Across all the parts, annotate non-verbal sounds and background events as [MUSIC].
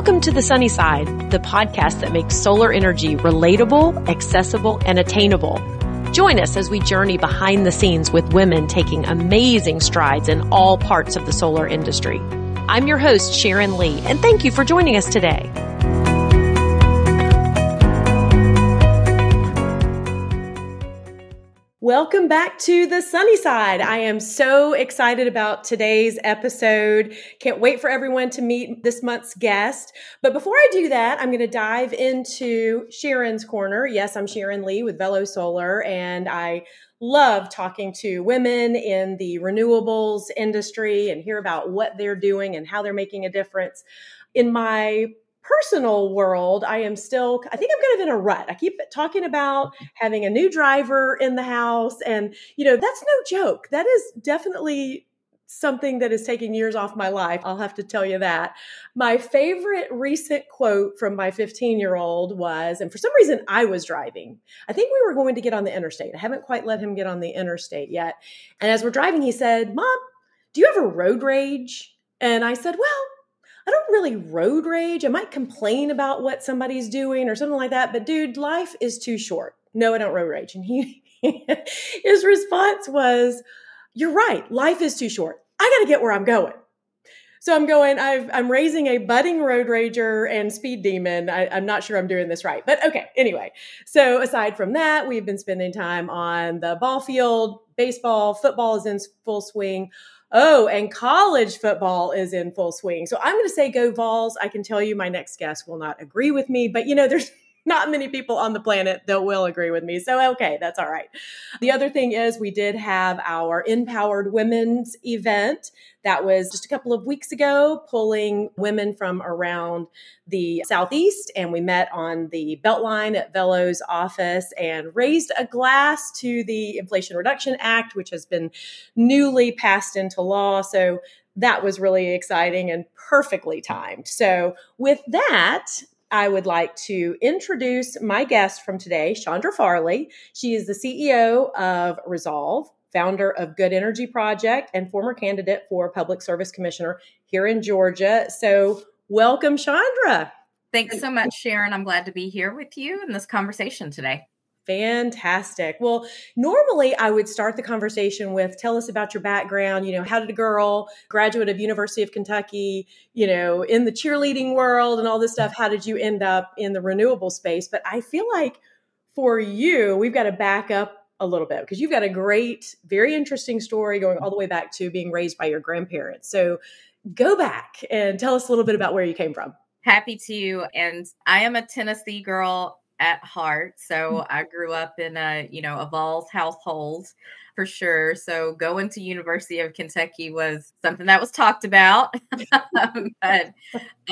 Welcome to the Sunny Side, the podcast that makes solar energy relatable, accessible, and attainable. Join us as we journey behind the scenes with women taking amazing strides in all parts of the solar industry. I'm your host, Sharon Lee, and thank you for joining us today. Welcome back to the sunny side. I am so excited about today's episode. Can't wait for everyone to meet this month's guest. But before I do that, I'm going to dive into Sharon's corner. Yes, I'm Sharon Lee with Velo Solar, and I love talking to women in the renewables industry and hear about what they're doing and how they're making a difference. In my personal world, I am still, I think I'm kind of in a rut. I keep talking about mm-hmm. having a new driver in the house. And, you know, that's no joke. That is definitely something that is taking years off my life. I'll have to tell you that. My favorite recent quote from my 15 year old was, and for some reason I was driving. I think we were going to get on the interstate. I haven't quite let him get on the interstate yet. And as we're driving, he said, Mom, do you ever road rage? And I said, Well, I don't really road rage. I might complain about what somebody's doing or something like that, but dude, life is too short. No, I don't road rage. And he [LAUGHS] his response was, "You're right. Life is too short. I got to get where I'm going." So I'm going, i am raising a budding road rager and speed demon. I, I'm not sure I'm doing this right, but okay. Anyway, so aside from that, we've been spending time on the ball field, baseball, football is in full swing. Oh, and college football is in full swing. So I'm going to say go Vols. I can tell you my next guest will not agree with me, but you know, there's not many people on the planet that will agree with me. So, okay, that's all right. The other thing is, we did have our Empowered Women's event that was just a couple of weeks ago, pulling women from around the Southeast. And we met on the Beltline at Velo's office and raised a glass to the Inflation Reduction Act, which has been newly passed into law. So, that was really exciting and perfectly timed. So, with that, I would like to introduce my guest from today, Chandra Farley. She is the CEO of Resolve, founder of Good Energy Project, and former candidate for Public Service Commissioner here in Georgia. So, welcome, Chandra. Thanks so much, Sharon. I'm glad to be here with you in this conversation today. Fantastic. Well, normally I would start the conversation with tell us about your background. You know, how did a girl, graduate of University of Kentucky, you know, in the cheerleading world and all this stuff, how did you end up in the renewable space? But I feel like for you, we've got to back up a little bit because you've got a great, very interesting story going all the way back to being raised by your grandparents. So go back and tell us a little bit about where you came from. Happy to. And I am a Tennessee girl at heart. So mm. I grew up in a, you know, a Vols household for sure. So going to University of Kentucky was something that was talked about. [LAUGHS] but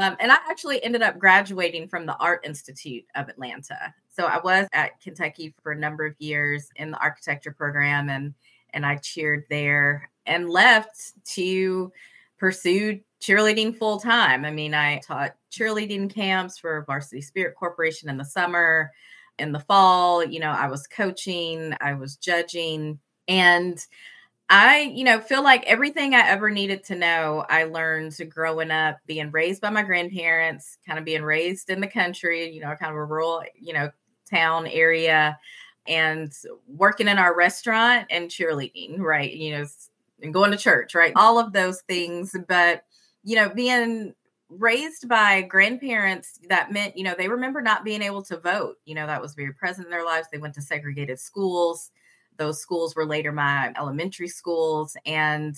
um, and I actually ended up graduating from the Art Institute of Atlanta. So I was at Kentucky for a number of years in the architecture program and and I cheered there and left to pursue cheerleading full time. I mean, I taught cheerleading camps for Varsity Spirit Corporation in the summer. In the fall, you know, I was coaching, I was judging, and I, you know, feel like everything I ever needed to know, I learned growing up, being raised by my grandparents, kind of being raised in the country, you know, kind of a rural, you know, town area, and working in our restaurant and cheerleading, right? You know, and going to church, right? All of those things. But, you know, being raised by grandparents that meant you know they remember not being able to vote. You know that was very present in their lives. They went to segregated schools. Those schools were later my elementary schools. And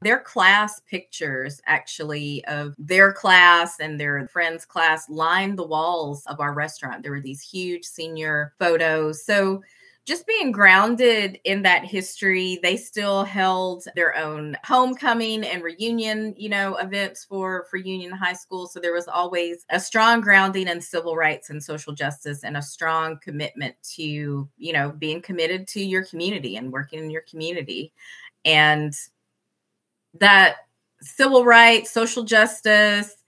their class pictures actually of their class and their friends class lined the walls of our restaurant. There were these huge senior photos. So just being grounded in that history they still held their own homecoming and reunion you know events for for union high school. So there was always a strong grounding in civil rights and social justice and a strong commitment to you know being committed to your community and working in your community. And that civil rights social justice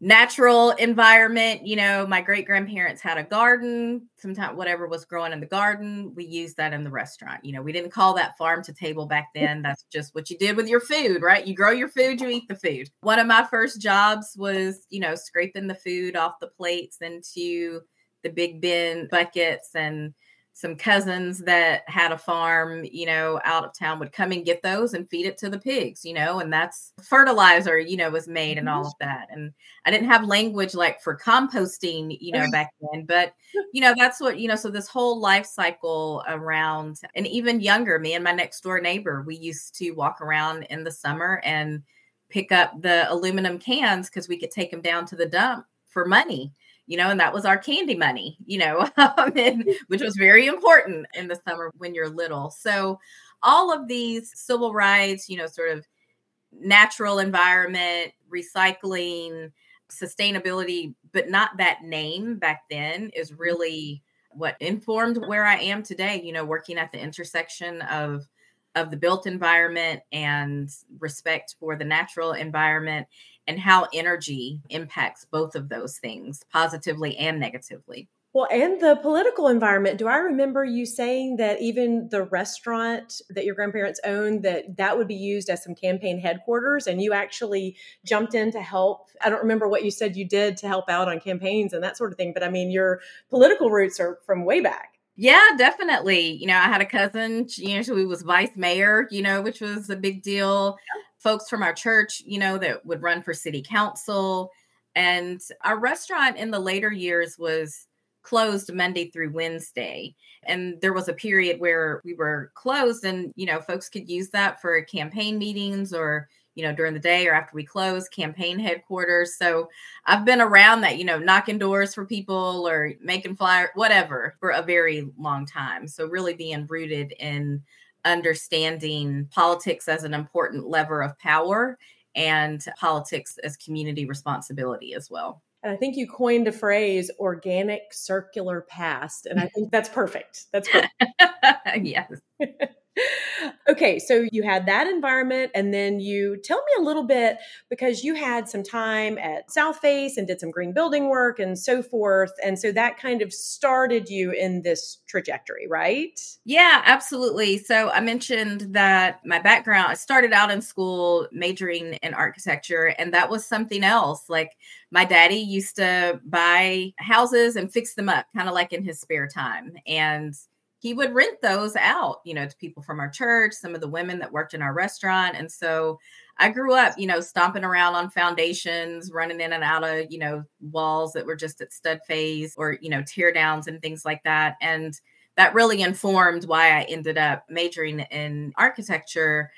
natural environment. You know, my great grandparents had a garden. Sometimes whatever was growing in the garden, we used that in the restaurant. You know, we didn't call that farm to table back then. That's just what you did with your food, right? You grow your food, you eat the food. One of my first jobs was, you know, scraping the food off the plates into the big bin buckets and some cousins that had a farm, you know, out of town would come and get those and feed it to the pigs, you know, and that's fertilizer, you know, was made and all mm-hmm. of that. And I didn't have language like for composting, you know, mm-hmm. back then, but you know, that's what, you know, so this whole life cycle around and even younger, me and my next door neighbor, we used to walk around in the summer and pick up the aluminum cans because we could take them down to the dump for money you know, and that was our candy money, you know, [LAUGHS] and, which was very important in the summer when you're little. So, all of these civil rights, you know, sort of natural environment, recycling, sustainability, but not that name back then is mm-hmm. really what informed where I am today, you know, working at the intersection of of the built environment and respect for the natural environment and how energy impacts both of those things positively and negatively. Well, and the political environment. Do I remember you saying that even the restaurant that your grandparents owned that that would be used as some campaign headquarters and you actually jumped in to help? I don't remember what you said you did to help out on campaigns and that sort of thing, but I mean your political roots are from way back. Yeah, definitely. You know, I had a cousin, you know, who was vice mayor, you know, which was a big deal. Folks from our church, you know, that would run for city council. And our restaurant in the later years was closed Monday through Wednesday. And there was a period where we were closed and, you know, folks could use that for campaign meetings or, you know, during the day or after we close, campaign headquarters. So I've been around that, you know, knocking doors for people or making flyers, whatever, for a very long time. So really being rooted in understanding politics as an important lever of power and politics as community responsibility as well. And I think you coined a phrase organic circular past. And I think that's perfect. That's perfect. [LAUGHS] yes. [LAUGHS] okay, so you had that environment, and then you tell me a little bit because you had some time at Southface and did some green building work and so forth. And so that kind of started you in this trajectory, right? Yeah, absolutely. So I mentioned that my background, I started out in school majoring in architecture, and that was something else. Like my daddy used to buy houses and fix them up, kind of like in his spare time. And he would rent those out, you know, to people from our church, some of the women that worked in our restaurant. And so I grew up, you know, stomping around on foundations, running in and out of, you know, walls that were just at stud phase or, you know, tear downs and things like that. And that really informed why I ended up majoring in architecture.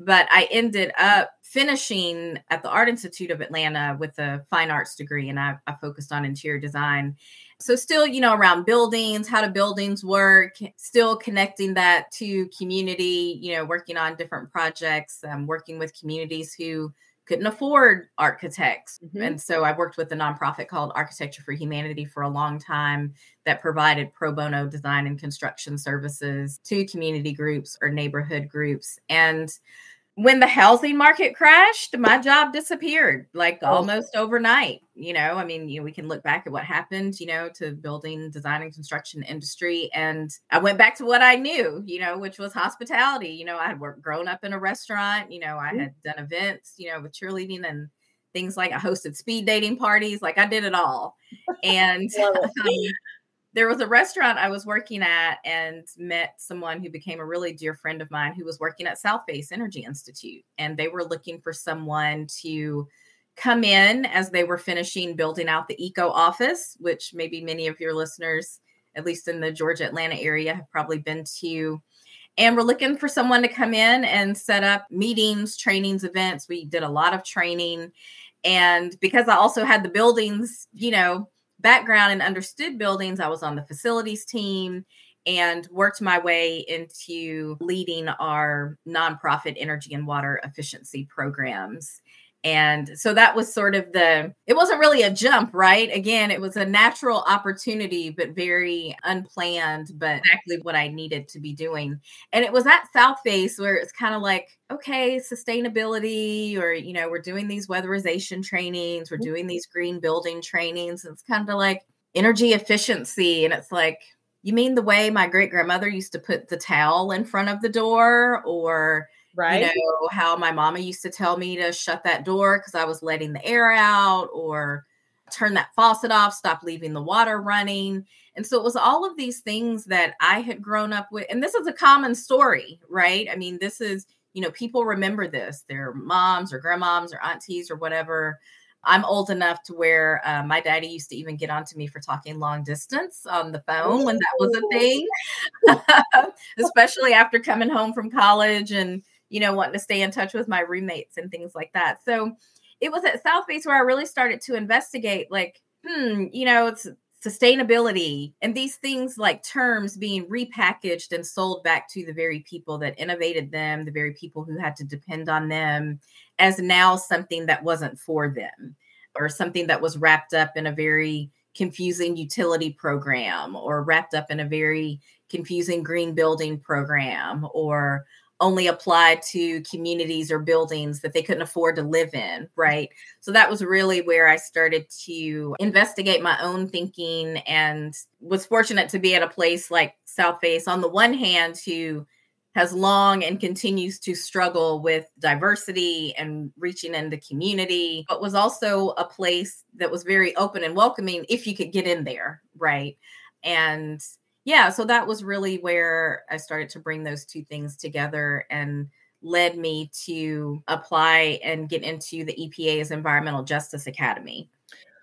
But I ended up finishing at the Art Institute of Atlanta with a fine arts degree, and I, I focused on interior design so still you know around buildings how do buildings work still connecting that to community you know working on different projects um, working with communities who couldn't afford architects mm-hmm. and so i worked with a nonprofit called architecture for humanity for a long time that provided pro bono design and construction services to community groups or neighborhood groups and when the housing market crashed, my job disappeared like oh. almost overnight. You know, I mean, you know, we can look back at what happened, you know, to building, design, and construction industry. And I went back to what I knew, you know, which was hospitality. You know, I had worked, grown up in a restaurant, you know, I mm-hmm. had done events, you know, with cheerleading and things like I hosted speed dating parties. Like I did it all. And [LAUGHS] [LAUGHS] there was a restaurant I was working at and met someone who became a really dear friend of mine who was working at Southface Energy Institute. And they were looking for someone to come in as they were finishing building out the eco office, which maybe many of your listeners, at least in the Georgia Atlanta area, have probably been to. And we're looking for someone to come in and set up meetings, trainings, events. We did a lot of training. And because I also had the buildings, you know, background and understood buildings. I was on the facilities team and worked my way into leading our nonprofit energy and water efficiency programs. And so that was sort of the, it wasn't really a jump, right? Again, it was a natural opportunity, but very unplanned, but exactly what I needed to be doing. And it was at Southface where it's kind of like, okay, sustainability, or, you know, we're doing these weatherization trainings, we're mm-hmm. doing these green building trainings. And it's kind of like energy efficiency. And it's like, you mean the way my great grandmother used to put the towel in front of the door or right? you know how my mama used to tell me to shut that door because i was letting the air out or turn that faucet off stop leaving the water running. And so it was all of these things that i had grown up with and this is a common story right? I mean this is you know people remember this their moms or grandmoms or aunties or whatever. I'm old enough to where uh, my daddy used to even get onto me for talking long distance on the phone when that was a thing, [LAUGHS] especially after coming home from college and, you know, wanting to stay in touch with my roommates and things like that. So it was at Southface where I really started to investigate, like, hmm, you know, it's sustainability and these things like terms being repackaged and sold back to the very people that innovated them, the very people who had to depend on them as now something that wasn't for them or something that was wrapped up in a very confusing utility program or wrapped up in a very confusing green building program or only applied to communities or buildings that they couldn't afford to live in, right? So that was really where I started to investigate my own thinking and was fortunate to be at a place like Southface on the one hand who has long and continues to struggle with diversity and reaching into the community, but was also a place that was very open and welcoming if you could get in there, right? And yeah, so that was really where I started to bring those two things together and led me to apply and get into the EPA's Environmental Justice Academy.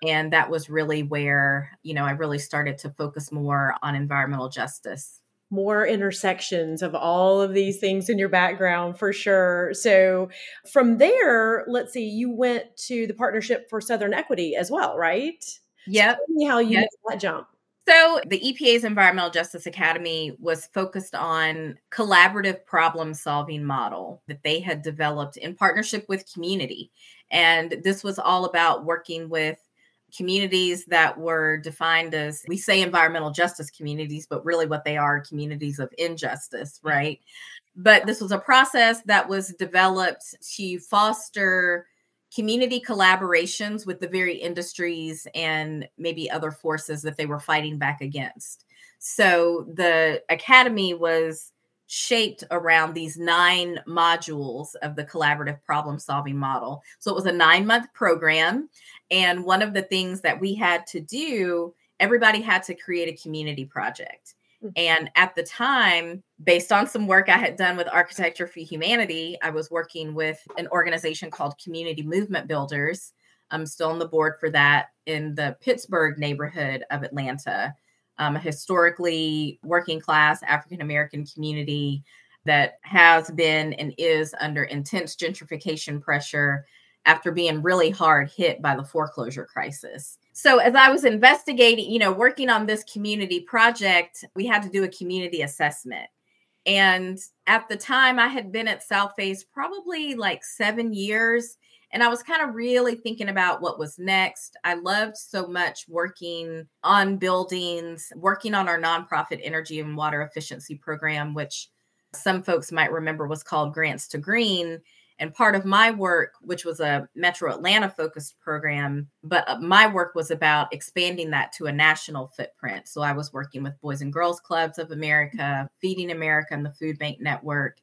And that was really where, you know, I really started to focus more on environmental justice more intersections of all of these things in your background for sure. So from there, let's see, you went to the Partnership for Southern Equity as well, right? Yep. Tell me how you yep. made that jump. So, the EPA's Environmental Justice Academy was focused on collaborative problem solving model that they had developed in partnership with community. And this was all about working with communities that were defined as we say environmental justice communities but really what they are communities of injustice right but this was a process that was developed to foster community collaborations with the very industries and maybe other forces that they were fighting back against so the academy was shaped around these nine modules of the collaborative problem solving model. So it was a nine month program. And one of the things that we had to do, everybody had to create a community project. Hmm. And at the time, based on some work I had done with Architecture for Humanity, I was working with an organization called Community Movement Builders. I'm still on the board for that in the Pittsburgh neighborhood of Atlanta um, a historically working class African American community that has been and is under intense gentrification pressure after being really hard hit by the foreclosure crisis. So, as I was investigating, you know, working on this community project, we had to do a community assessment. And at the time, I had been at Southface probably like seven years. And I was kind of really thinking about what was next. I loved so much working on buildings, working on our nonprofit energy and water efficiency program, which some folks might remember was called Grants to Green. And part of my work, which was a Metro Atlanta focused program, but uh, my work was about expanding that to a national footprint. So I was working with Boys and Girls Clubs of America, Feeding America, and the Food Bank Network,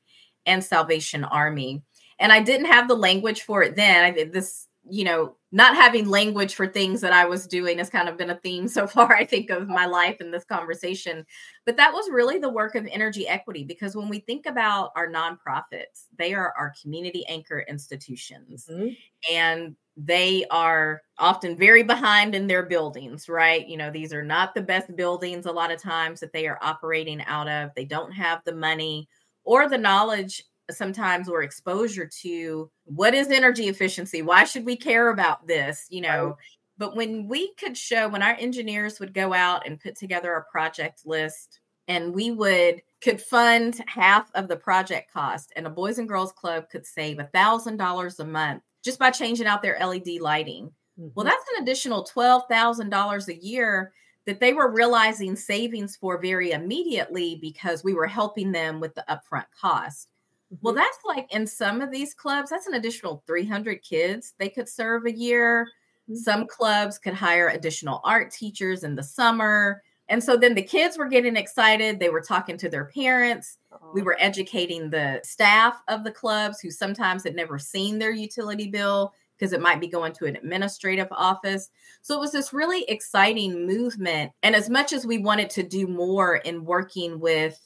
and Salvation Army and I didn't have the language for it then. I this, you know, not having language for things that I was doing has kind of been a theme so [LAUGHS] far, I think, of my life in this conversation. But that was really the work of energy equity because when we think about our nonprofits, they are our community anchor institutions. Mm-hmm. And they are often very behind in their buildings, right? You know, these are not the best buildings a lot of times that they are operating out of. They don't have the money or the knowledge sometimes or exposure to what is energy efficiency why should we care about this you know right. but when we could show when our engineers would go out and put together a project list and we would could fund half of the project cost and a boys and girls club could save a thousand dollars a month just by changing out their LED lighting. Mm-hmm. Well, that's an additional $12,000 a year that they were realizing savings for very immediately because we were helping them with the upfront cost. Mm-hmm. Well, that's like in some of these clubs, that's an additional 300 kids they could serve a year. Mm-hmm. Some clubs could hire additional art teachers in the summer. And so then the kids were getting excited. They were talking to their parents. We were educating the staff of the clubs who sometimes had never seen their utility bill because it might be going to an administrative office. So it was this really exciting movement. And as much as we wanted to do more in working with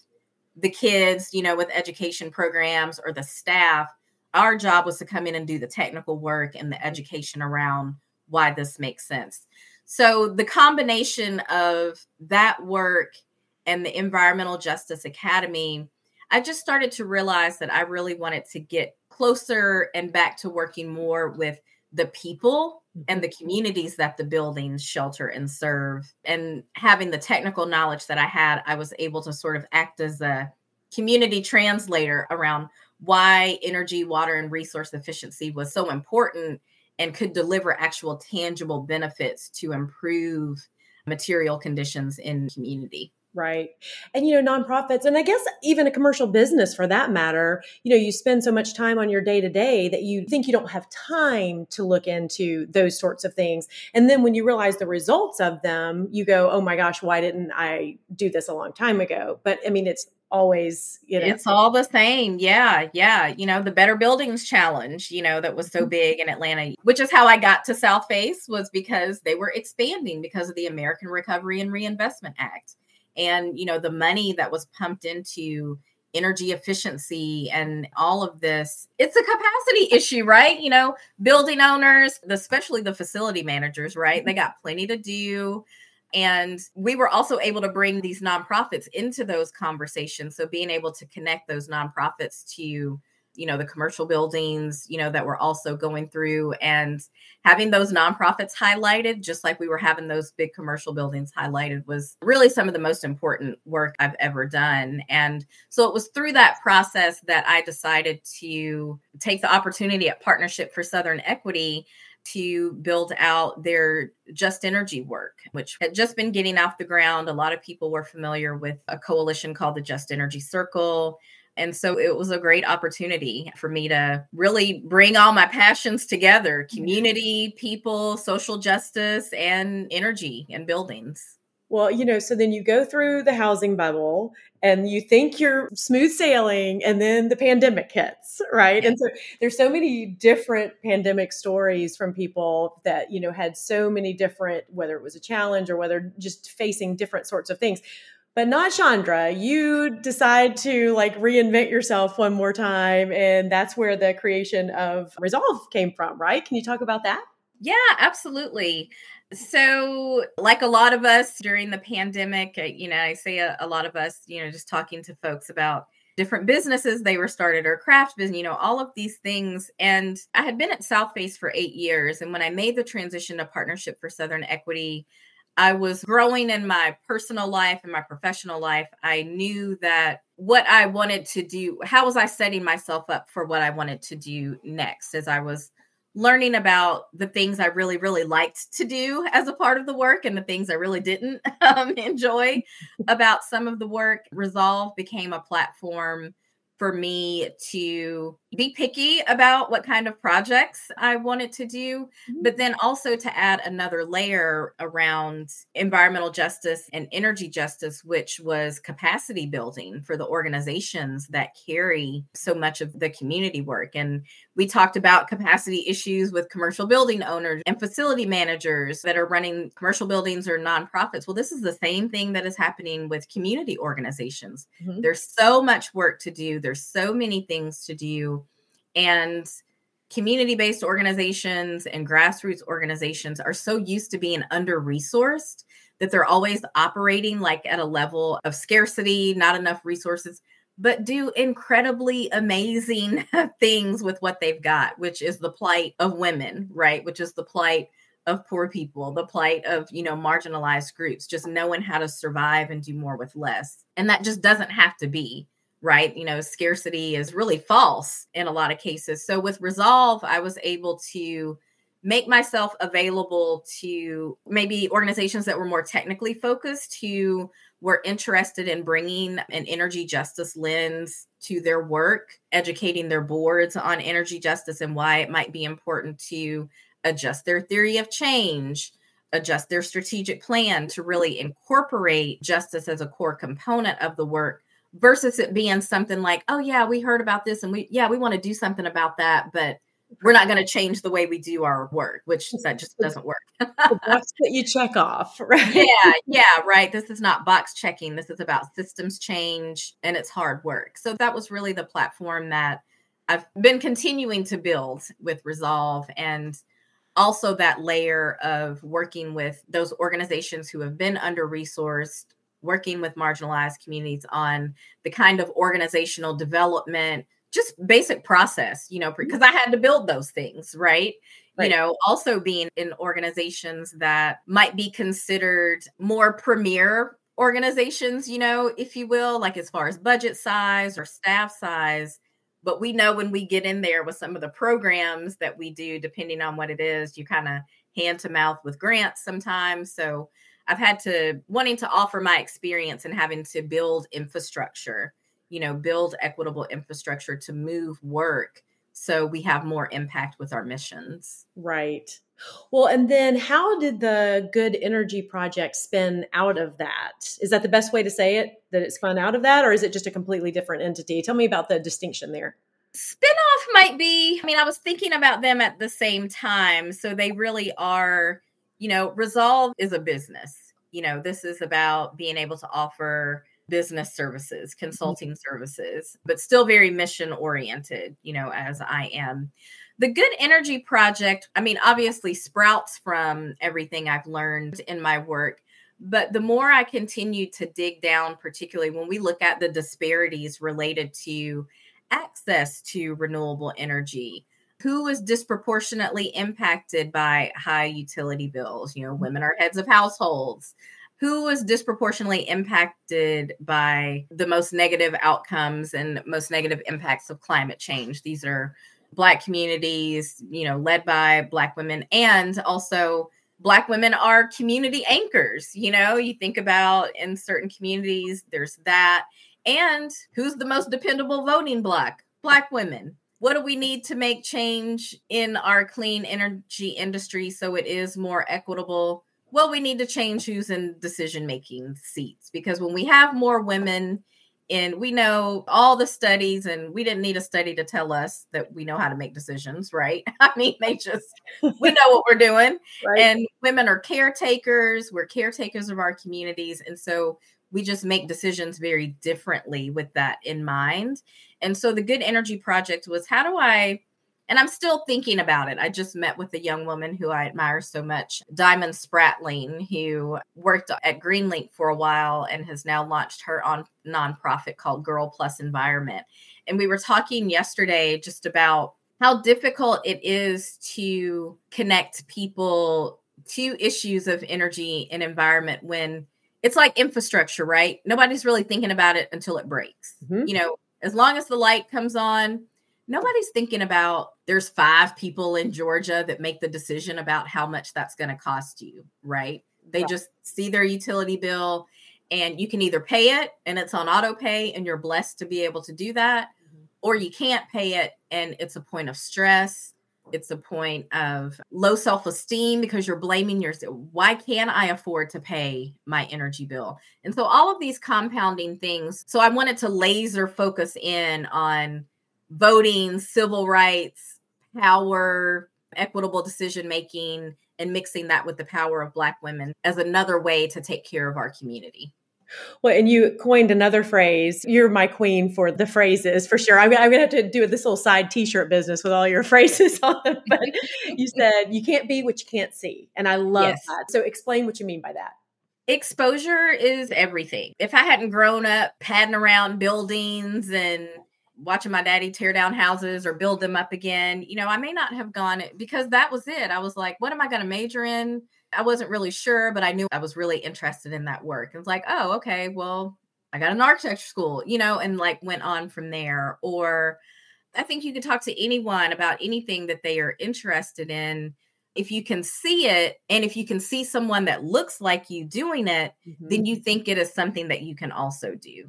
the kids, you know, with education programs or the staff, our job was to come in and do the technical work and the mm-hmm. education around why this makes sense. So the combination of that work and the Environmental Justice Academy, I just started to realize that I really wanted to get closer and back to working more with the people and the mm-hmm. communities that the buildings shelter and serve. And having the technical knowledge that I had, I was able to sort of act as a community translator around why energy, water, and resource efficiency was so important and could deliver actual tangible benefits to improve material conditions in community right? And you know nonprofits and i guess even a commercial business for that matter you know you spend so much time on your day to day that you think you don't have time to look into those sorts of things. And then when you realize the results of them you go oh my gosh why didn't i do this a long time ago? But i mean it's always you know. It's all the same. Yeah yeah. You know the better buildings challenge you know that was so mm-hmm. big in atlanta which is how i got to Southface was because they were expanding because of the american recovery and reinvestment act and you know the money that was pumped into energy efficiency and all of this it's a capacity issue right? You know building owners especially the facility managers right? They got plenty to do. And we were also able to bring these nonprofits into those conversations. So being able to connect those nonprofits to, you know, the commercial buildings, you know, that we're also going through and having those nonprofits highlighted, just like we were having those big commercial buildings highlighted, was really some of the most important work I've ever done. And so it was through that process that I decided to take the opportunity at Partnership for Southern Equity to build out their just energy work, which had just been getting off the ground. A lot of people were familiar with a coalition called the Just Energy Circle. And so it was a great opportunity for me to really bring all my passions together mm-hmm. community, people, social justice, and energy and buildings. Well, you know, so then you go through the housing bubble and you think you're smooth sailing and then the pandemic hits, right? And so there's so many different pandemic stories from people that, you know, had so many different whether it was a challenge or whether just facing different sorts of things. But not Chandra. You decide to like reinvent yourself one more time and that's where the creation of Resolve came from, right? Can you talk about that? Yeah, absolutely. So, like a lot of us during the pandemic, uh, you know, I say a, a, lot of us, you know, just talking to folks about different businesses they were started or craft business, you know, all of these things. And I had been at Southface for eight years. And when I made the transition to Partnership for Southern Equity, I was growing in my personal life and my professional life. I knew that what I wanted to do, how was I setting myself up for what I wanted to do next as I was learning about the things I really, really liked to do as a part of the work and the things I really didn't [LAUGHS] um, enjoy about some of the work. Resolve became a platform for me to be picky about what kind of projects I wanted to do, mm-hmm. but then also to add another layer around environmental justice and energy justice, which was capacity building for the organizations that carry so much of the community work. And we talked about capacity issues with commercial building owners and facility managers that are running commercial buildings or nonprofits. Well, this is the same thing that is happening with community organizations. Mm-hmm. There's so much work to do, there's so many things to do. And community based organizations and grassroots organizations are so used to being under resourced that they're always operating like at a level of scarcity, not enough resources, but do incredibly amazing [LAUGHS] things with what they've got, which is the plight of women, right? Which is the plight of poor people, the plight of, you know, marginalized groups, just knowing how to survive and do more with less. And that just doesn't have to be right? You know, scarcity is really false in a lot of cases. So with Resolve, I was able to make myself available to maybe organizations that were more technically focused who were interested in bringing an energy justice lens to their work, educating their boards on energy justice and why it might be important to adjust their theory of change, adjust their strategic plan to really incorporate justice as a core component of the work versus it being something like, oh, yeah, we heard about this and we, yeah, we want to do something about that, but we're not going to change the way we do our work, which that just doesn't work. [LAUGHS] the box that you check off, [LAUGHS] right? Yeah, yeah, right. This is not box checking. This is about systems change and it's hard work. So that was really the platform that I've been continuing to build with Resolve and also that layer of working with those organizations who have been under resourced working with marginalized communities on the kind of organizational development just basic process you know because mm-hmm. i had to build those things right? right you know also being in organizations that might be considered more premier organizations you know if you will like as far as budget size or staff size but we know when we get in there with some of the programs that we do depending on what it is you kind of hand to mouth with grants sometimes so I've had to wanting to offer my experience and having to build infrastructure, you know, build equitable infrastructure to move work so we have more impact with our missions. Right. Well, and then how did the Good Energy Project spin out of that? Is that the best way to say it? That it spun out of that, or is it just a completely different entity? Tell me about the distinction there. Spinoff might be, I mean, I was thinking about them at the same time. So they really are you know, Resolve is a business. You know, this is about being able to offer business services, mm-hmm. consulting mm-hmm. services, but still very mission oriented, you know, as I am. The Good Energy Project, I mean, obviously sprouts from everything I've learned in my work. But the more I continue to dig down, particularly when we look at the disparities related to access to renewable energy, who is disproportionately impacted by high utility bills? You know, women are heads of households. Who was disproportionately impacted by the most negative outcomes and most negative impacts of climate change? These are Black communities, you know, led by Black women, and also Black women are community anchors. You know, you think about in certain communities, there's that. And who's the most dependable voting bloc? Black women what do we need to make change in our clean energy industry so it is more equitable? Well, we need to change who's in decision making seats because when we have more women and we know all the studies, and we didn't need a study to tell us that we know how to make decisions, right? [LAUGHS] I mean, they just, we know what we're doing. [LAUGHS] Right. And women are caretakers, we're caretakers of our communities. And so we just make decisions very differently with that in mind. And so the Good Energy Project was how do I, and I'm still thinking about it. I just met with a young woman who I admire so much, Diamond Spratling, who worked at Greenlink for a while and has now launched her on nonprofit called Girl Plus Environment. And we were talking yesterday just about how difficult it is to connect people to issues of energy and environment when it's like infrastructure, right? Nobody's really thinking about it until it breaks. Mm-hmm. You know, as long as the light comes on, nobody's thinking about there's five people in Georgia that make the decision about how much that's going to cost you, right? They right. just see their utility bill and you can either pay it and it's on auto pay and you're blessed to be able to do that, mm-hmm. or you can't pay it and it's a point of stress it's a point of low self esteem because you're blaming yourself. Why can't I afford to pay my energy bill? And so, all of these compounding things. So, I wanted to laser focus in on voting, civil rights, power, equitable decision making, and mixing that with the power of Black women as another way to take care of our community. Well, and you coined another phrase. You're my queen for the phrases for sure. I'm, I'm going to have to do this little side T-shirt business with all your [LAUGHS] phrases on them. But [LAUGHS] you said you can't be what you can't see, and I love yes. that. So explain what you mean by that. Exposure is everything. If I hadn't grown up padding around buildings and watching my daddy tear down houses or build them up again, you know, I may not have gone because that was it. I was like, what am I going to major in? I wasn't really sure, but I knew I was really interested in that work. It's like, oh, okay, well, I got an architecture school, you know, and like went on from there. Or I think you could talk to anyone about anything that they are interested in. If you can see it and if you can see someone that looks like you doing it, mm-hmm. then you think it is something that you can also do.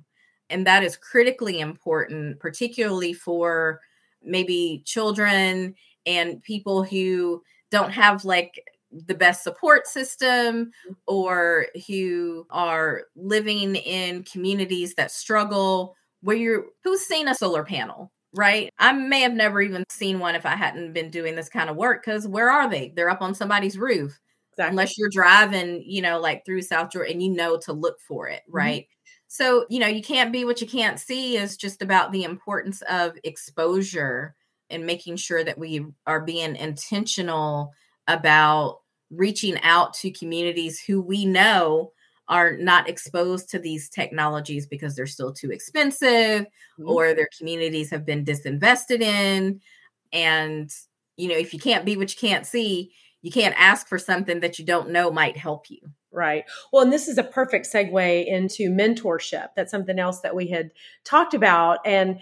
And that is critically important, particularly for maybe children and people who don't have like the best support system or who are living in communities that struggle where you're who's seen a solar panel right i may have never even seen one if i hadn't been doing this kind of work because where are they they're up on somebody's roof exactly. unless you're driving you know like through south georgia and you know to look for it mm-hmm. right mm-hmm. so you know you can't be what you can't see is just about the importance of exposure and making sure that we are being intentional about reaching out to communities who we know are not exposed to these technologies because they're still too expensive mm-hmm. or their communities have been disinvested in and you know if you can't be what you can't see you can't ask for something that you don't know might help you Right. Well, and this is a perfect segue into mentorship. That's something else that we had talked about. And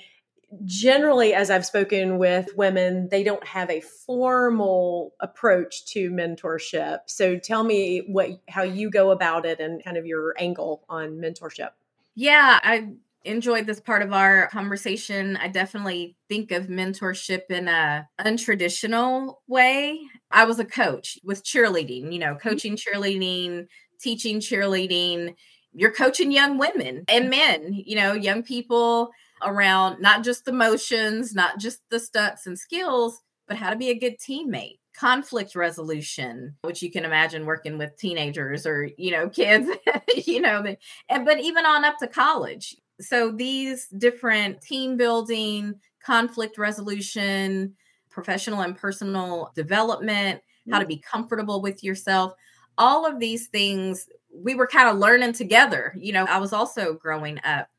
generally, as I've spoken with women, they don't have a formal approach to mentorship. So tell me what how you go about it and kind of your angle on mentorship. Yeah, I enjoyed this part of our conversation. I definitely think of mentorship in a untraditional way. I was a coach with cheerleading, you know, mm-hmm. coaching cheerleading, teaching cheerleading. You're coaching young women and men, you know, young people around not just the motions, not just the stunts and skills, but how to be a good teammate. Conflict resolution which you can imagine working with teenagers or you know kids [LAUGHS] you know and but even on up to college. So these different team building conflict resolution professional and personal development how to mm-hmm. be comfortable with yourself all of these things we were kind of learning together you know. I was also growing up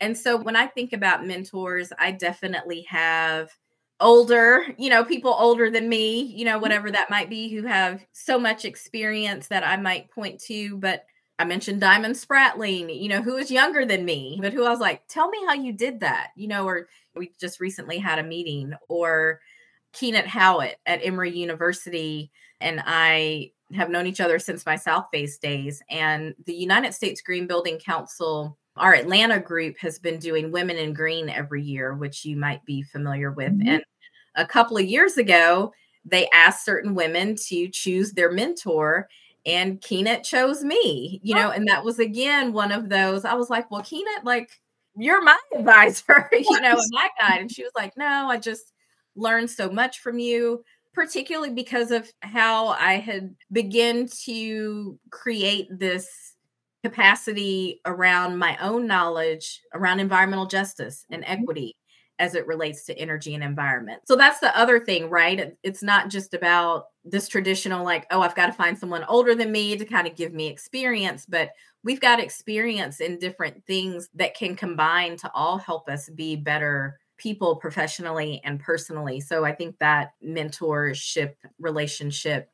and so when I think about mentors, I definitely have older, you know, people older than me, you know, whatever that might be, who have so much experience that I might point to. But I mentioned Diamond Spratling, you know, who is younger than me, but who I was like, tell me how you did that, you know, or we just recently had a meeting, or Ciannat Howett at Emory University. And I have known each other since my Southface days. And the United States Green Building Council our Atlanta group has been doing Women in Green every year, which you might be familiar with. Mm-hmm. And a couple of years ago, they asked certain women to choose their mentor and Ciannat chose me, you know, oh. and that was again one of those. I was like, well, Ciannat, like, you're my [LAUGHS] advisor, you know, and my guide. And she was like, no, I just learned so much from you, particularly because of how I had begun to create this capacity around my own knowledge around environmental justice and mm-hmm. equity as it relates to energy and environment. So that's the other thing, right? It's not just about this traditional, like, oh, I've got to find someone older than me to kind of give me experience, but we've got experience in different things that can combine to all help us be better people professionally and personally. So I think that mentorship relationship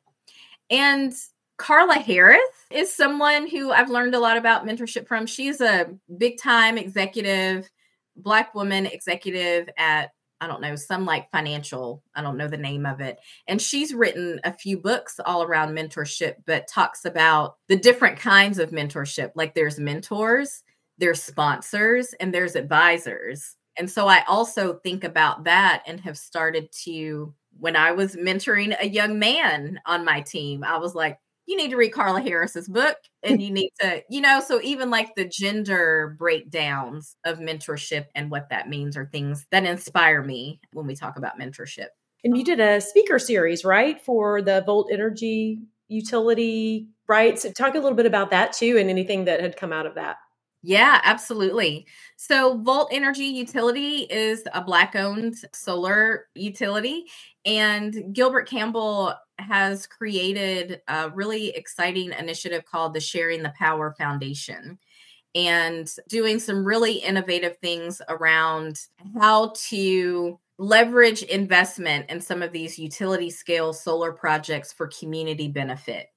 and Carla Harris is someone who I've learned a lot about mentorship from. She's a big time executive, Black woman executive at, I don't know, some like financial, I don't know the name of it. And she's written a few books all around mentorship, but talks about the different kinds of mentorship. Like there's mentors, there's sponsors, and there's advisors. And so I also think about that and have started to when I was mentoring a young man on my team, I was like, you need to read Carla Harris's book and you need to, you know, so even like the gender breakdowns of mentorship and what that means are things that inspire me when we talk about mentorship. And you did a speaker series, right, for the Volt Energy utility, right? So talk a little bit about that too and anything that had come out of that. Yeah, absolutely. So, Volt Energy Utility is a Black owned solar utility, and Gilbert Campbell has created a really exciting initiative called the Sharing the Power Foundation and doing some really innovative things around how to leverage investment in some of these utility scale solar projects for community benefit.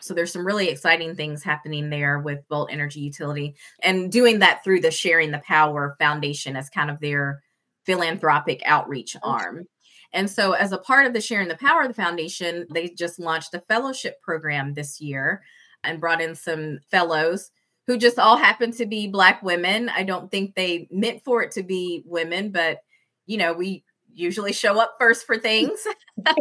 So there's some really exciting things happening there with Volt Energy Utility and doing that through the Sharing the Power Foundation as kind of their philanthropic outreach arm. And so, as a part of the Sharing the Power Foundation, mm-hmm. they just launched a fellowship program this year and brought in some fellows who just all happen to be Black women. I don't think they meant for it to be women, but you know, we usually show up first for [LAUGHS] things as,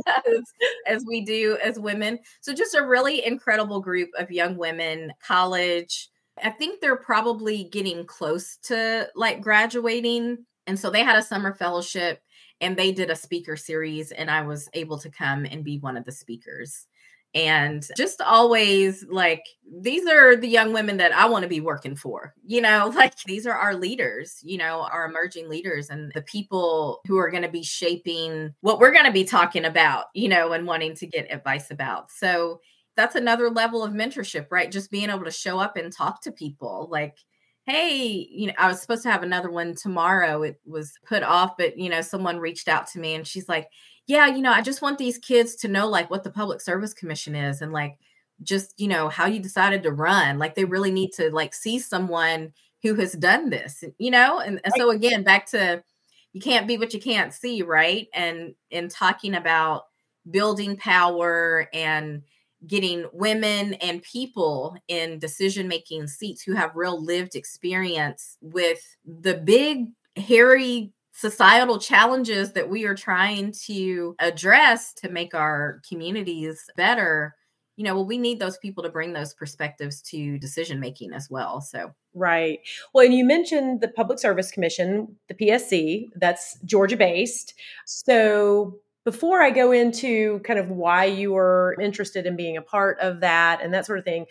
[LAUGHS] as, we do as women. So, just a really incredible group of young women, college. I think they're probably getting close to like graduating. And so they had a summer fellowship and they did a speaker series, and I was able to come and be one of the speakers and just always like these are the young women that I want to be working for. You know, [LAUGHS] like these are our leaders, you know, our emerging leaders and the people who are going to be shaping what we're going to be talking about, you know, and wanting to get advice about. So that's another level of mentorship, right? Just being able to show up and talk to people like hey, you know, I was supposed to have another one tomorrow. It was put off, but you know, someone reached out to me and she's like, yeah, you know, I just want these kids to know like what the Public Service Commission is and like just, you know, how you decided to run. Like they really need to like see someone who has done this, you know? And, and so again, back to you can't be what you can't see, right? And in talking about building power and getting women and people in decision making seats who have real lived experience with the big hairy societal challenges that we are trying to address to make our communities better you know well we need those people to bring those perspectives to decision making as well so. Right. Well and you mentioned the public service commission the psc that's georgia based so before i go into kind of why you were interested in being a part of that and that sort of thing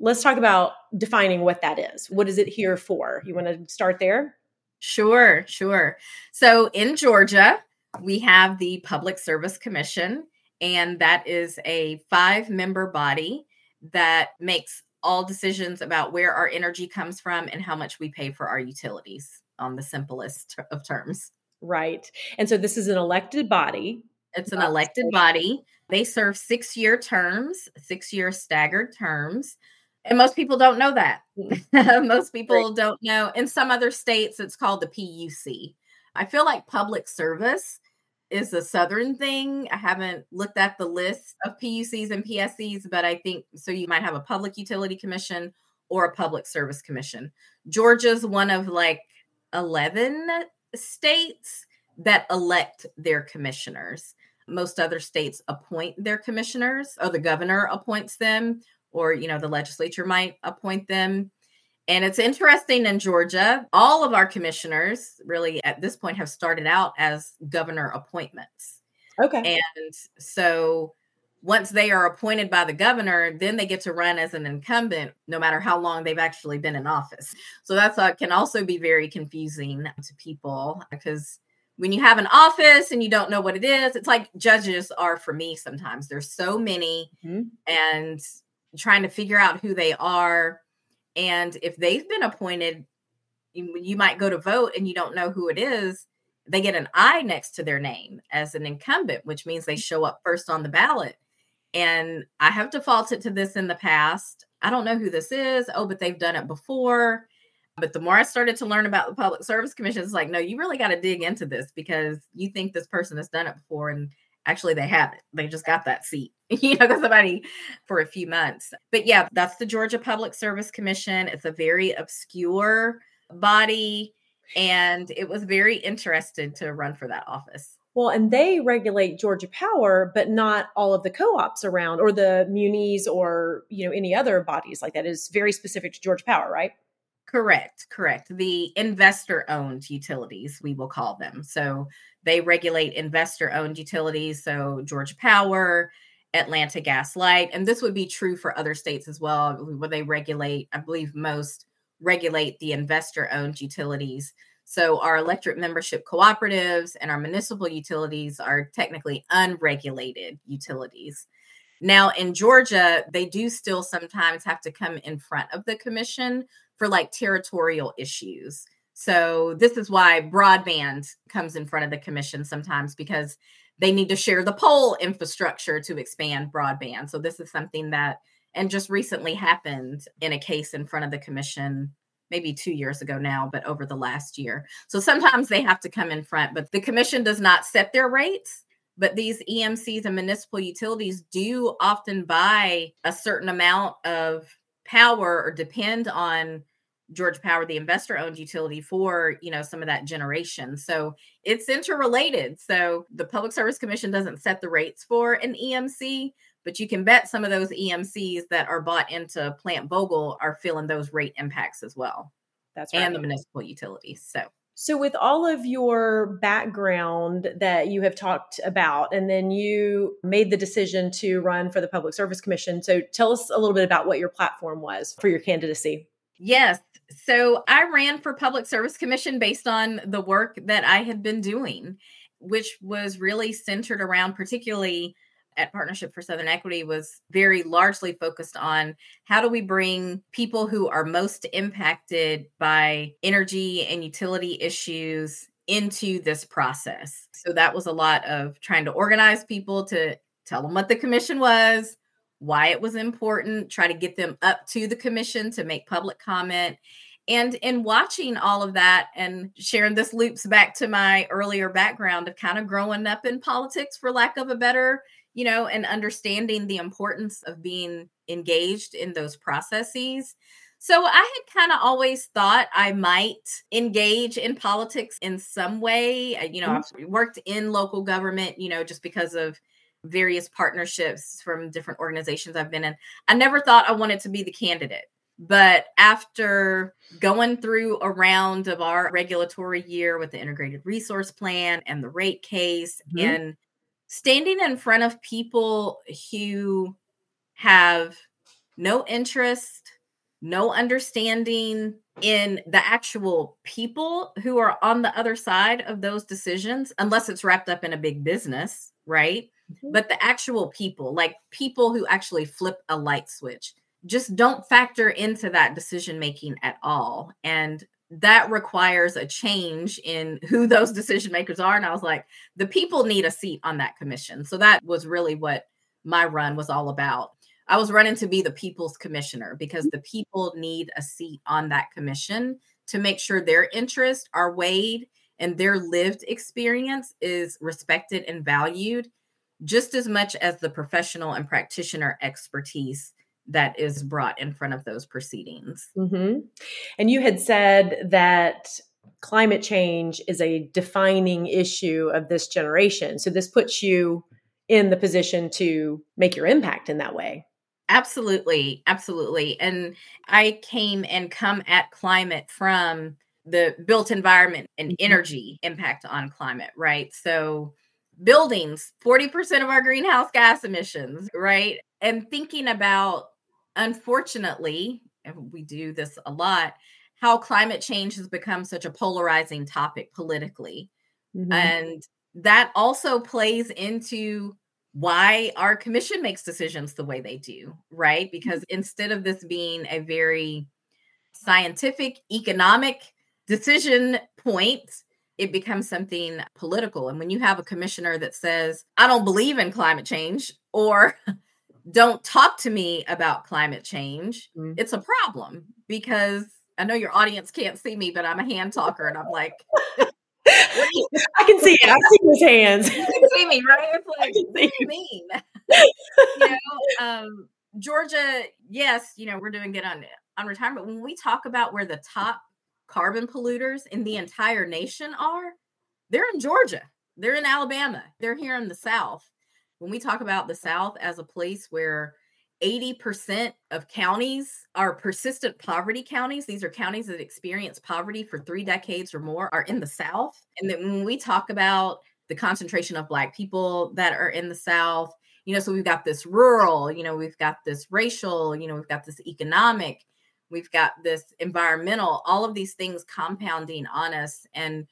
let's talk about defining what that is. What is it here for? You want to start there Sure, sure. So in Georgia, we have the Public Service Commission, and that is a five member body that makes all decisions about where our energy comes from and how much we pay for our utilities on the simplest of terms. Right. And so this is an elected body. It's an elected body. They serve six year terms, six year staggered terms. And most people don't know that. Mm. [LAUGHS] most people don't know. In some other states, it's called the PUC. I feel like public service is a southern thing. I haven't looked at the list of PUCs and PSCs, but I think so. You might have a public utility commission or a public service commission. Georgia's one of like 11 states that elect their commissioners. Most other states appoint their commissioners, or the governor appoints them, or you know the legislature might appoint them and it's interesting in Georgia, all of our commissioners really at this point have started out as governor appointments. Okay. And so once they are appointed by the governor, then they get to run as an incumbent, no matter how long they've actually been in office. So that's uh, can also be very confusing to people because when you have an office and you don't know what it is, it's like judges are for me sometimes. There's so many, mm-hmm. and trying to figure out who they are. And if they've been appointed, you, might go to vote and you don't know who it is. They get an I next to their name as an incumbent, which means they show up first on the ballot. And I have defaulted to this in the past. I don't know who this is. Oh, but they've done it before. But the more I started to learn about the Public Service Commission, it's like, no, you really got to dig into this because you think this person has done it before. And actually, they haven't. They just got that seat. [LAUGHS] you know, somebody for a few months. But yeah, that's the Georgia Public Service Commission. It's a very obscure body, and it was very interested to run for that office. Well, and they regulate Georgia Power, but not all of the co-ops around or the munis or, you know, any other bodies like that is very specific to Georgia Power, right? Correct, correct. The investor owned utilities, we will call them. So they regulate investor owned utilities. So Georgia Power, Atlanta Gas Light. And this would be true for other states as well, where they regulate, I believe most regulate the investor owned utilities. So our electric membership cooperatives and our municipal utilities are technically unregulated utilities. Now in Georgia, they do still sometimes have to come in front of the commission for like territorial issues. So this is why broadband comes in front of the commission sometimes because they need to share the pole infrastructure to expand broadband. So this is something that and just recently happened in a case in front of the commission maybe two years ago now, but over the last year. So sometimes they have to come in front, but the commission does not set their rates. But these EMCs and municipal utilities do often buy a certain amount of power or depend on Georgia Power, the investor owned utility for, you know, some of that generation. So it's interrelated. So the Public Service Commission doesn't set the rates for an EMC, but you can bet some of those EMCs that are bought into Plant Vogtle are feeling those rate impacts as well. That's right. And the municipal utilities. So so, with all of your background that you have talked about, and then you made the decision to run for the Public Service Commission. So, tell us a little bit about what your platform was for your candidacy. Yes. So, I ran for Public Service Commission based on the work that I had been doing, which was really centered around particularly at Partnership for Southern Equity was very largely focused on how do we bring people who are most impacted by energy and utility issues into this process. So that was a lot of trying to organize people to tell them what the commission was, why it was important, try to get them up to the commission to make public comment. And in watching all of that and sharing this loops back to my earlier background of kind of growing up in politics, for lack of a better you know, and understanding the importance of being engaged in those processes. So I had kind of always thought I might engage in politics in some way. Uh, you know, mm-hmm. I've worked in local government, you know, just because of various partnerships from different organizations I've been in. I never thought I wanted to be the candidate. But after going through a round of our regulatory year with the integrated resource plan and the rate case mm-hmm. and standing in front of people who have no interest, no understanding in the actual people who are on the other side of those decisions, unless it's wrapped up in a big business, right? Mm-hmm. But the actual people, like people who actually flip a light switch, just don't factor into that decision making at all. And that requires a change in who [LAUGHS] those decision makers are. And I was like, the people need a seat on that commission. So that was really what my run was all about. I was running to be the people's commissioner because the people need a seat on that commission to make sure their interests are weighed and their lived experience is respected and valued just as much as the professional and practitioner expertise that is brought in front of those proceedings. Mm-hmm. And you had said that climate change is a defining issue of this generation. So this puts you in the position to make your impact in that way. Absolutely. Absolutely. And I came and come at climate from the built environment and mm-hmm. energy impact on climate, right? So, buildings, 40% of our greenhouse gas emissions, right? And thinking about unfortunately, and we do this a lot, how climate change has become such a polarizing topic politically. Mm-hmm. And that also plays into why our commission makes decisions the way they do, right? Because instead of this being a very scientific, economic decision point, it becomes something political. And when you have a commissioner that says, I don't believe in climate change, or [LAUGHS] don't talk to me about climate change, mm-hmm. it's a problem because I know your audience can't see me, but I'm a hand talker and I'm like, [LAUGHS] I can see it. I see his hands. [LAUGHS] You can see me, right? It's like, what do you mean? you know, um, Georgia, yes, you know, we're doing good on on retirement. When we talk about where the top carbon polluters in the entire nation are, they're in Georgia. They're in Alabama. They're here in the South when we talk about the South as a place where 80% of counties are persistent poverty counties. These are counties that experience poverty for three decades or more, are in the South. And then when we talk about the concentration of Black people that are in the South, you know, so we've got this rural, you know, we've got this racial, you know, we've got this economic, we've got this environmental, all of these things compounding on us. And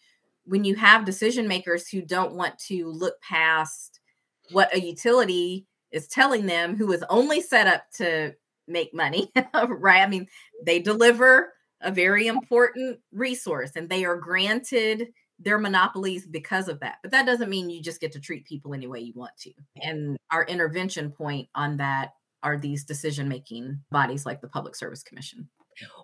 when you have decision makers who don't want to look past what a utility is telling them who is only set up to make money, [LAUGHS] right? I mean, they deliver a very important resource and they are granted their monopolies because of that. But that doesn't mean you just get to treat people any way you want to. And our intervention point on that are these decision making bodies like the Public Service Commission.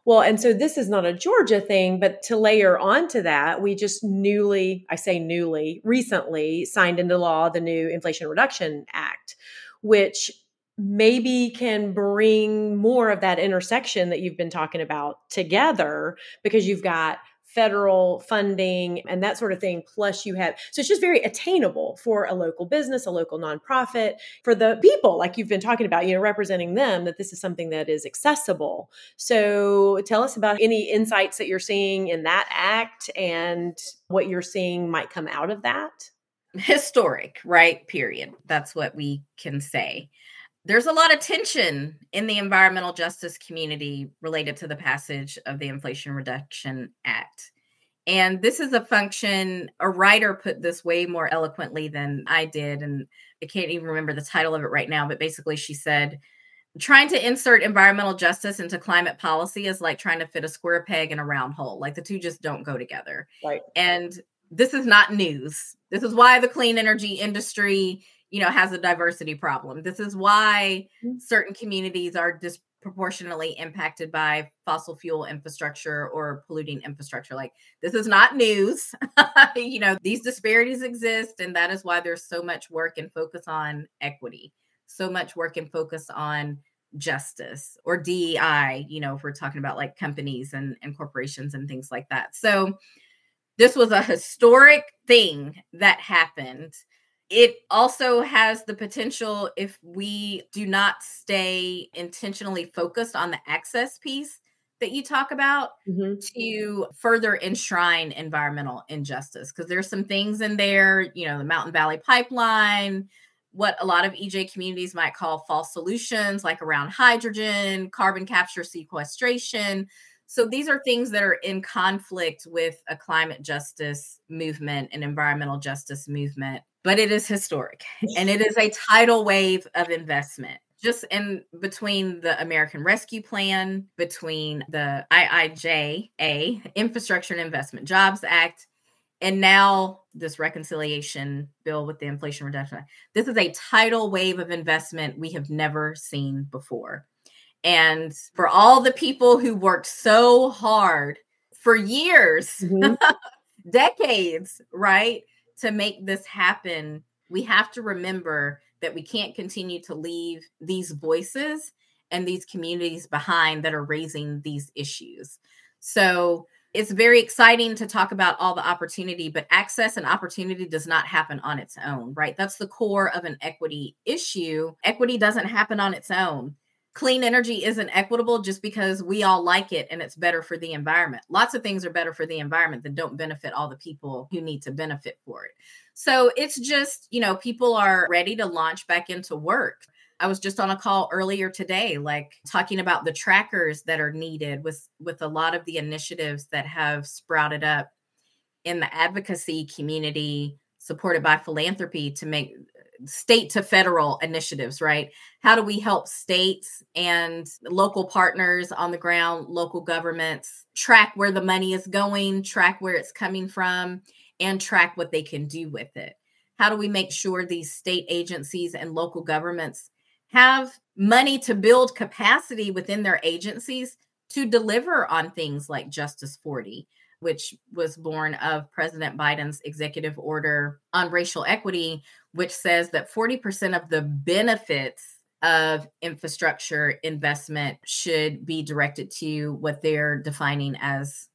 Well, and so this is not a Georgia thing, but to layer onto that, we just newly, I say newly, recently signed into law the new Inflation Reduction Act, which maybe can bring more of that intersection that you've been talking about together because you've got federal funding and that sort of thing. Plus, you have, so it's just very attainable for a local business, a local nonprofit, for the people, like you've been talking about, you know, representing them, that this is something that is accessible. So tell us about any insights that you're seeing in that act and what you're seeing might come out of that. Historic, right? Period. That's what we can say there's a lot of tension in the environmental justice community related to the passage of the Inflation Reduction Act. And this is a function, a writer put this way more eloquently than I did. And I can't even remember the title of it right now, but basically she said, trying to insert environmental justice into climate policy is like trying to fit a square peg in a round hole. Like the two just don't go together. Right. And this is not news. This is why the clean energy industry you know has a diversity problem this is why mm. certain communities are disproportionately impacted by fossil fuel infrastructure or polluting infrastructure like this is not news [LAUGHS] you know these disparities exist and that is why there's so much work and focus on equity so much work and focus on justice or DEI, you know, if we're talking about like companies and, and corporations and things like that. So this was a historic thing that happened it also has the potential if we do not stay intentionally focused on the access piece that you talk about mm-hmm. to further enshrine environmental injustice because there's some things in there you know the mountain valley pipeline what a lot of ej communities might call false solutions like around hydrogen carbon capture sequestration so these are things that are in conflict with a climate justice movement and environmental justice movement but it is historic and it [LAUGHS] is a tidal wave of investment just in between the American Rescue Plan, between the IIJA, Infrastructure and Investment Jobs Act, and now this reconciliation bill with the Inflation Reduction Act. This is a tidal wave of investment we have never seen before. And for all the people who worked so hard for years, mm-hmm. [LAUGHS] decades, right? To make this happen, we have to remember that we can't continue to leave these voices and these communities behind that are raising these issues. So it's very exciting to talk about all the opportunity, but access and opportunity does not happen on its own, right? That's the core of an equity issue. Equity doesn't happen on its own clean energy isn't equitable just because we all like it and it's better for the environment. Lots of things are better for the environment that don't benefit all the people who need to benefit for it. So it's just, you know, people are ready to launch back into work. I was just on a call earlier today like talking about the trackers that are needed with with a lot of the initiatives that have sprouted up in the advocacy community supported by philanthropy to make state to federal initiatives, right? How do we help states and local partners on the ground, local governments track where the money is going, track where it's coming from, and track what they can do with it? How do we make sure these state agencies and local governments have money to build capacity within their agencies to deliver on things like Justice 40? which was born of President Biden's executive order on racial equity, which says that 40% of the benefits of infrastructure investment should be directed to what they're defining as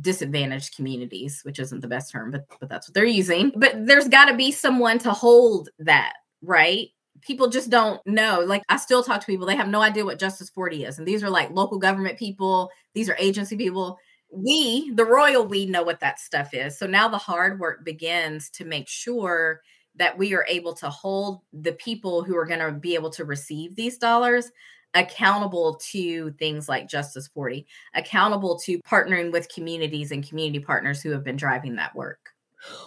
disadvantaged communities, which isn't the best term, but but that's what they're using. But there's got to be someone to hold that, right? People just don't know. Like I still talk to people, they have no idea what Justice 40 is. And these are like local government people, these are agency people we, the royal we, know what that stuff is. So now the hard work begins to make sure that we are able to hold the people who are going to be able to receive these dollars accountable to things like Justice 40, accountable to partnering with communities and community partners who have been driving that work.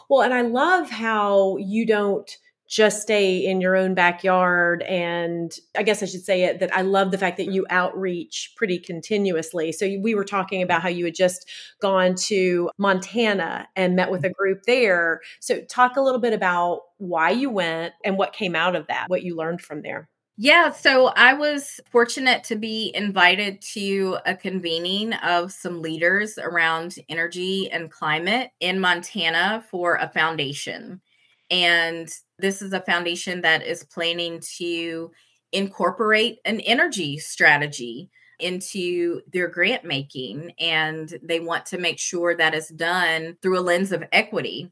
Well, and I love how you don't just stay in your own backyard. And I guess I should say it that I love the fact that you outreach pretty continuously. So we were talking about how you had just gone to Montana and met with a group there. So talk a little bit about why you went and what came out of that, what you learned from there. Yeah, so I was fortunate to be invited to a convening of some leaders around energy and climate in Montana for a foundation. And this is a foundation that is planning to incorporate an energy strategy into their grant making. And they want to make sure that is done through a lens of equity.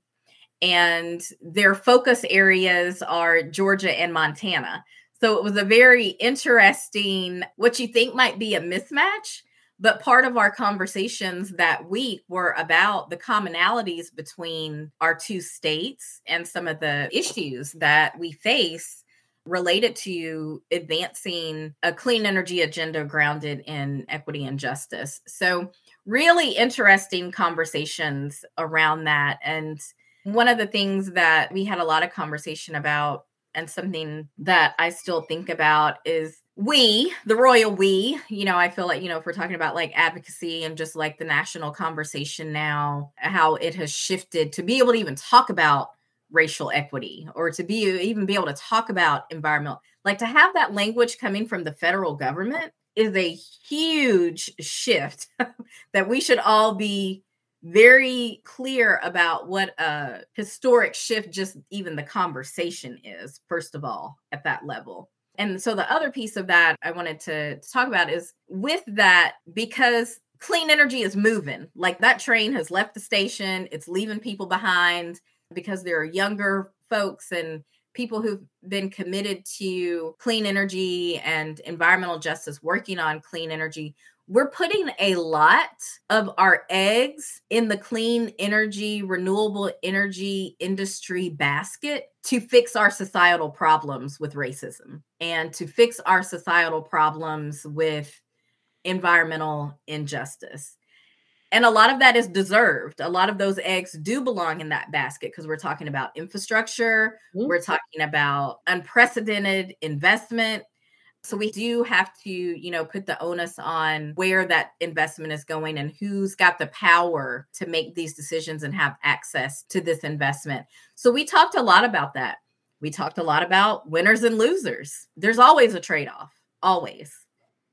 And their focus areas are Georgia and Montana. So it was a very interesting, what you think might be a mismatch. But part of our conversations that week were about the commonalities between our two states and some of the issues that we face related to advancing a clean energy agenda grounded in equity and justice. So, really interesting conversations around that. And one of the things that we had a lot of conversation about and something that I still think about is we, the royal we, you know, I feel like, you know, if we're talking about like advocacy and just like the national conversation now, how it has shifted to be able to even talk about racial equity or to be even be able to talk about environmental, like to have that language coming from the federal government is a huge shift [LAUGHS] that we should all be very clear about what a historic shift just even the conversation is first of all at that level and so the other piece of that i wanted to, to talk about is with that because clean energy is moving like that train has left the station it's leaving people behind because there are younger folks and people who've been committed to clean energy and environmental justice working on clean energy we're putting a lot of our eggs in the clean energy, renewable energy industry basket to fix our societal problems with racism and to fix our societal problems with environmental injustice. And a lot of that is deserved. A lot of those eggs do belong in that basket because we're talking about infrastructure, mm-hmm. we're talking about unprecedented investment so we do have to, you know, put the onus on where that investment is going and who's got the power to make these decisions and have access to this investment. So we talked a lot about that. We talked a lot about winners and losers. There's always a trade-off, always.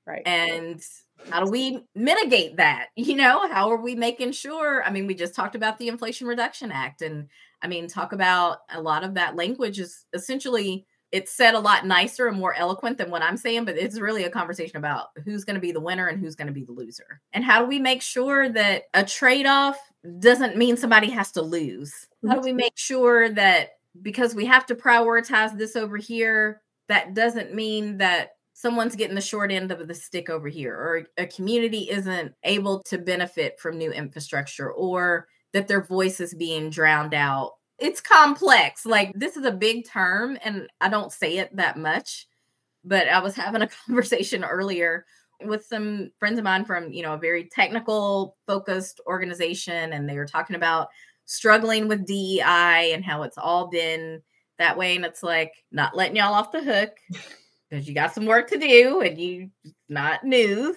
Right. And how do we mitigate that? [LAUGHS] You know, how are we making sure? I mean, we just talked about the Inflation Reduction Act and I mean, talk about a lot of that language is essentially it's said a lot nicer and more eloquent than what I'm saying, but it's really a conversation about who's going to be the winner and who's going to be the loser. And how do we make sure that a trade off doesn't mean somebody has to lose? How do we make sure that because we have to prioritize this over here, that doesn't mean that someone's getting the short end of the stick over here, or a community isn't able to benefit from new infrastructure, or that their voice is being drowned out it's complex. Like this is a big term and I don't say it that much, but I was having a [LAUGHS] conversation earlier with some friends of mine from, you know, a very technical focused organization and they were talking about struggling with DEI and how it's all been that way and it's like not letting y'all off the hook because you got some work to do and you not news,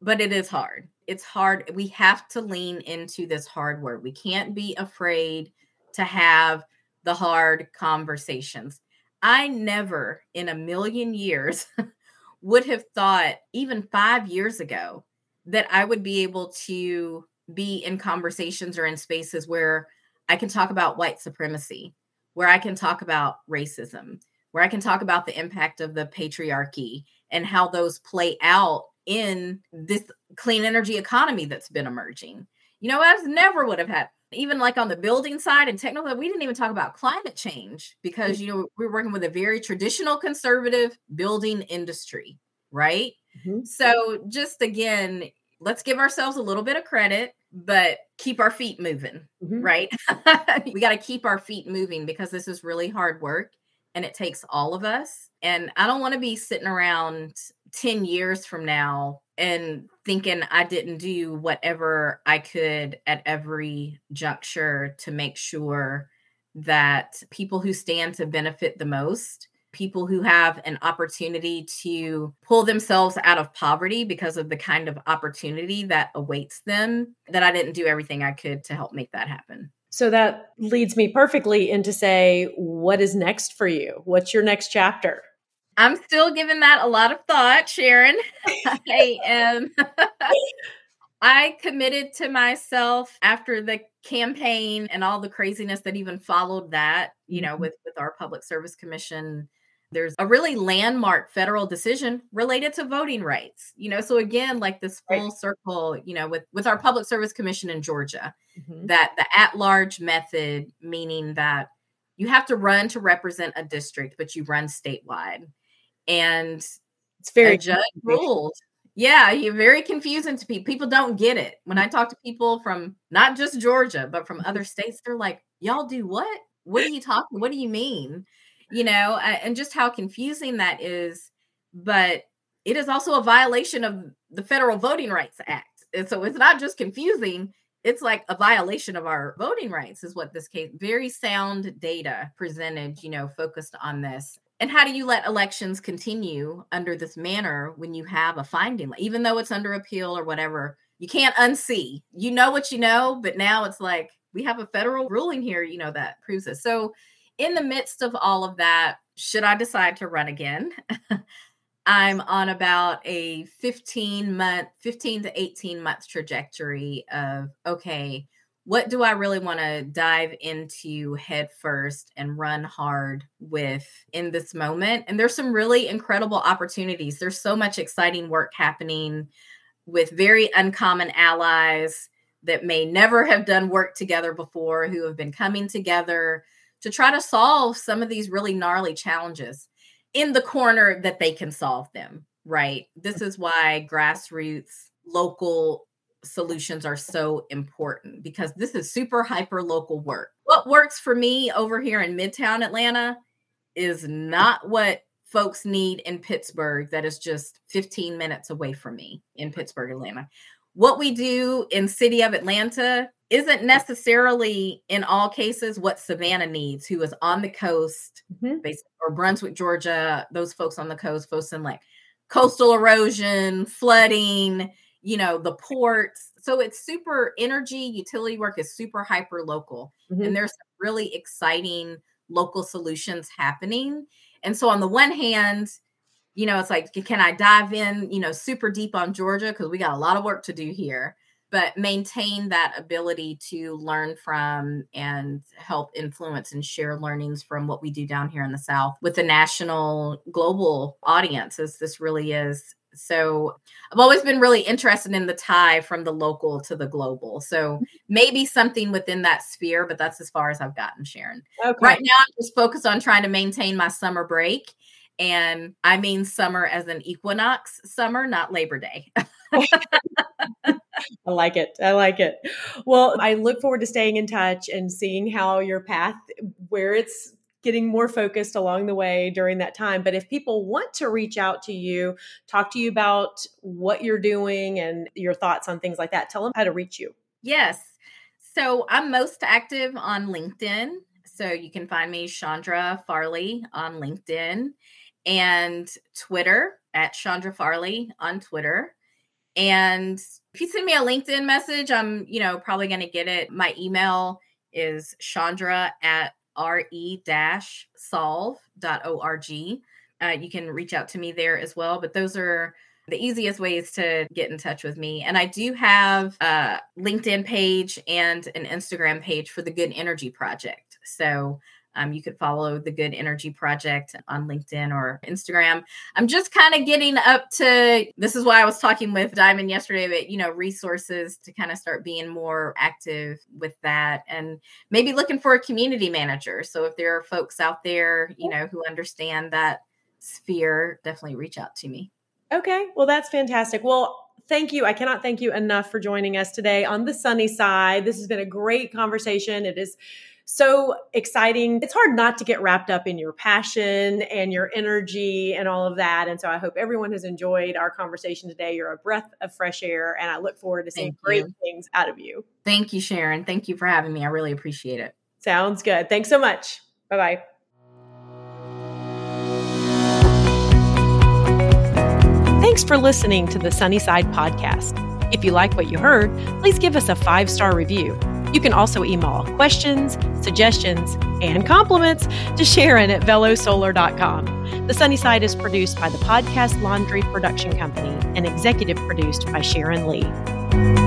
but it is hard. It's hard. We have to lean into this hard work. We can't be afraid to have the hard conversations. I never in a million years [LAUGHS] would have thought, even five years ago, that I would be able to be in conversations or in spaces where I can talk about white supremacy, where I can talk about racism, where I can talk about the impact of the patriarchy and how those play out in this clean energy economy that's been emerging. You know, I never would have had even like on the building side and technical, we didn't even talk about climate change because you know we're working with a very traditional conservative building industry, right? Mm-hmm. So just again, let's give ourselves a little bit of credit, but keep our feet moving, mm-hmm. right? [LAUGHS] we got to keep our feet moving because this is really hard work and it takes all of us. And I don't want to be sitting around 10 years from now and thinking I didn't do whatever I could at every juncture to make sure that people who stand to benefit the most, people who have an opportunity to pull themselves out of poverty because of the kind of opportunity that awaits them, that I didn't do everything I could to help make that happen. So that leads me perfectly into say, what is next for you? What's your next chapter? I'm still giving that a lot of thought, Sharon. [LAUGHS] I am. [LAUGHS] I committed to myself after the campaign and all the craziness that even followed that, you know, mm-hmm. with with our public service commission there's a really landmark federal decision related to voting rights you know so again like this full right. circle you know with with our public service commission in georgia mm-hmm. that the at large method meaning that you have to run to represent a district but you run statewide and it's very judge ruled yeah you're very confusing to people people don't get it when i talk to people from not just georgia but from other mm-hmm. states they're like y'all do what what are [LAUGHS] you talking what do you mean you know, and just how confusing that is. But it is also a violation of the Federal Voting Rights Act. And so it's not just confusing, it's like a violation of our voting rights, is what this case, very sound data presented, you know, focused on this. And how do you let elections continue under this manner when you have a finding, even though it's under appeal or whatever? You can't unsee. You know what you know, but now it's like we have a federal ruling here, you know, that proves it. So in the midst of all of that, should I decide to run again? [LAUGHS] I'm on about a 15 month, 15 to 18 month trajectory of okay, what do I really want to dive into head first and run hard with in this moment? And there's some really incredible opportunities. There's so much exciting work happening with very uncommon allies that may never have done work together before who have been coming together to try to solve some of these really gnarly challenges in the corner that they can solve them, right? This is why grassroots local solutions are so important because this is super hyper local work. What works for me over here in Midtown Atlanta is not what folks need in Pittsburgh that is just 15 minutes away from me in Pittsburgh, Atlanta. What we do in city of Atlanta isn't necessarily in all cases what Savannah needs, who is on the coast, mm-hmm. or Brunswick, Georgia, those folks on the coast, folks in like coastal erosion, flooding, you know, the ports. So it's super energy, utility work is super hyper local. Mm-hmm. And there's really exciting local solutions happening. And so on the one hand, you know, it's like, can I dive in, you know, super deep on Georgia? Because we got a lot of work to do here but maintain that ability to learn from and help influence and share learnings from what we do down here in the South with the national global audience, as this really is. So I've always been really interested in the tie from the local to the global. So mm-hmm. maybe something within that sphere, but that's as far as I've gotten, Sharon. Okay. Right now, I'm just focused on trying to maintain my summer break. And I mean summer as an equinox summer, not Labor Day. [LAUGHS] I like it. I like it. Well, I look forward to staying in touch and seeing how your path, where it's getting more focused along the way during that time. But if people want to reach out to you, talk to you about what you're doing and your thoughts on things like that, tell them how to reach you. Yes. So I'm most active on LinkedIn. So you can find me, Chandra Farley, on LinkedIn and Twitter at Chandra Farley on Twitter. And if you send me a LinkedIn message, I'm, you know, probably going to get it. My email is Chandra at re-solve.org. Uh, you can reach out to me there as well. But those are the easiest ways to get in touch with me. And I do have a LinkedIn page and an Instagram page for the Good Energy Project. So um, you could follow the Good Energy Project on LinkedIn or Instagram. I'm just kind of getting up to this is why I was talking with Diamond yesterday, but you know, resources to kind of start being more active with that and maybe looking for a community manager. So if there are folks out there, you know, who understand that sphere, definitely reach out to me. Okay. Well, that's fantastic. Well, thank you. I cannot thank you enough for joining us today on the sunny side. This has been a great conversation. It is so exciting. It's hard not to get wrapped up in your passion and your energy and all of that. And so I hope everyone has enjoyed our conversation today. You're a breath of fresh air, and I look forward to seeing great things out of you. Thank you, Sharon. Thank you for having me. I really appreciate it. Sounds good. Thanks so much. Bye bye. Thanks for listening to the Sunnyside Podcast. If you like what you heard, please give us a five star review You can also email questions, suggestions, and compliments to Sharon at velosolar.com. The Sunny Side is produced by the Podcast Laundry Production Company and executive produced by Sharon Lee.